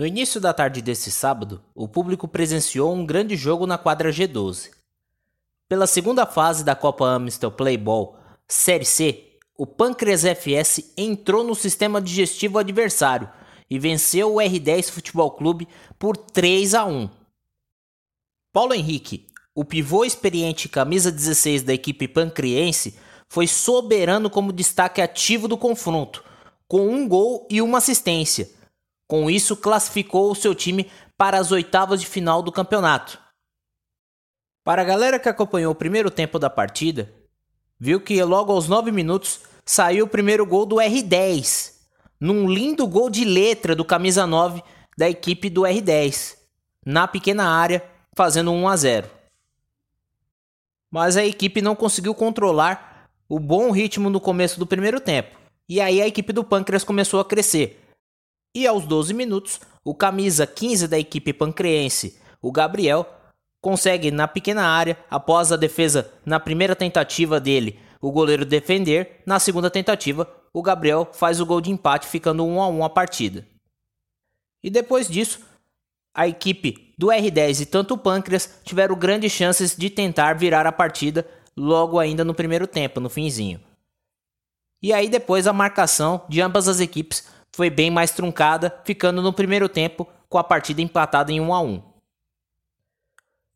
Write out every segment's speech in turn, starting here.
No início da tarde desse sábado, o público presenciou um grande jogo na quadra G12. Pela segunda fase da Copa Amstel Playball Série C, o Pâncreas FS entrou no sistema digestivo adversário e venceu o R10 Futebol Clube por 3 a 1. Paulo Henrique, o pivô experiente camisa 16 da equipe pancriense, foi soberano como destaque ativo do confronto, com um gol e uma assistência com isso, classificou o seu time para as oitavas de final do campeonato. Para a galera que acompanhou o primeiro tempo da partida, viu que logo aos 9 minutos saiu o primeiro gol do R10, num lindo gol de letra do camisa 9 da equipe do R10, na pequena área, fazendo 1 a 0. Mas a equipe não conseguiu controlar o bom ritmo no começo do primeiro tempo. E aí a equipe do Pâncreas começou a crescer, e aos 12 minutos, o camisa 15 da equipe pancreense, o Gabriel, consegue na pequena área, após a defesa na primeira tentativa dele, o goleiro defender, na segunda tentativa, o Gabriel faz o gol de empate, ficando 1 a 1 a partida. E depois disso, a equipe do R10 e tanto o Pâncreas tiveram grandes chances de tentar virar a partida logo ainda no primeiro tempo, no finzinho. E aí depois a marcação de ambas as equipes foi bem mais truncada, ficando no primeiro tempo com a partida empatada em 1 a 1.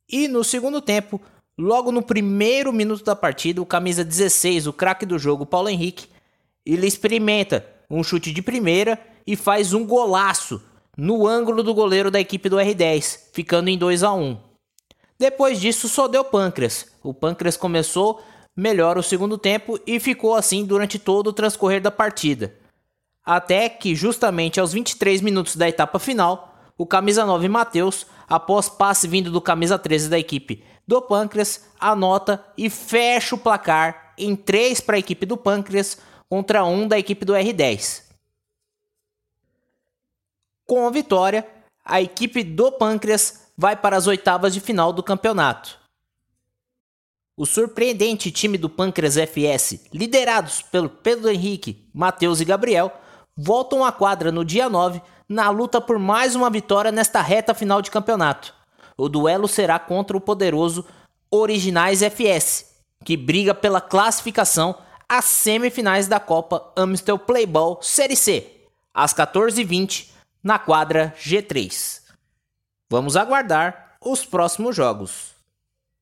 E no segundo tempo, logo no primeiro minuto da partida, o camisa 16, o craque do jogo, Paulo Henrique, ele experimenta um chute de primeira e faz um golaço no ângulo do goleiro da equipe do R10, ficando em 2 a 1. Depois disso, só deu pâncreas. O pâncreas começou melhor o segundo tempo e ficou assim durante todo o transcorrer da partida. Até que, justamente aos 23 minutos da etapa final, o camisa 9 Matheus, após passe vindo do camisa 13 da equipe do Pâncreas, anota e fecha o placar em 3 para a equipe do Pâncreas contra 1 da equipe do R10. Com a vitória, a equipe do Pâncreas vai para as oitavas de final do campeonato. O surpreendente time do Pâncreas FS, liderados pelo Pedro Henrique, Matheus e Gabriel, voltam à quadra no dia 9 na luta por mais uma vitória nesta reta final de campeonato. O duelo será contra o poderoso Originais FS, que briga pela classificação às semifinais da Copa Amstel Playball Série C, às 14h20, na quadra G3. Vamos aguardar os próximos jogos.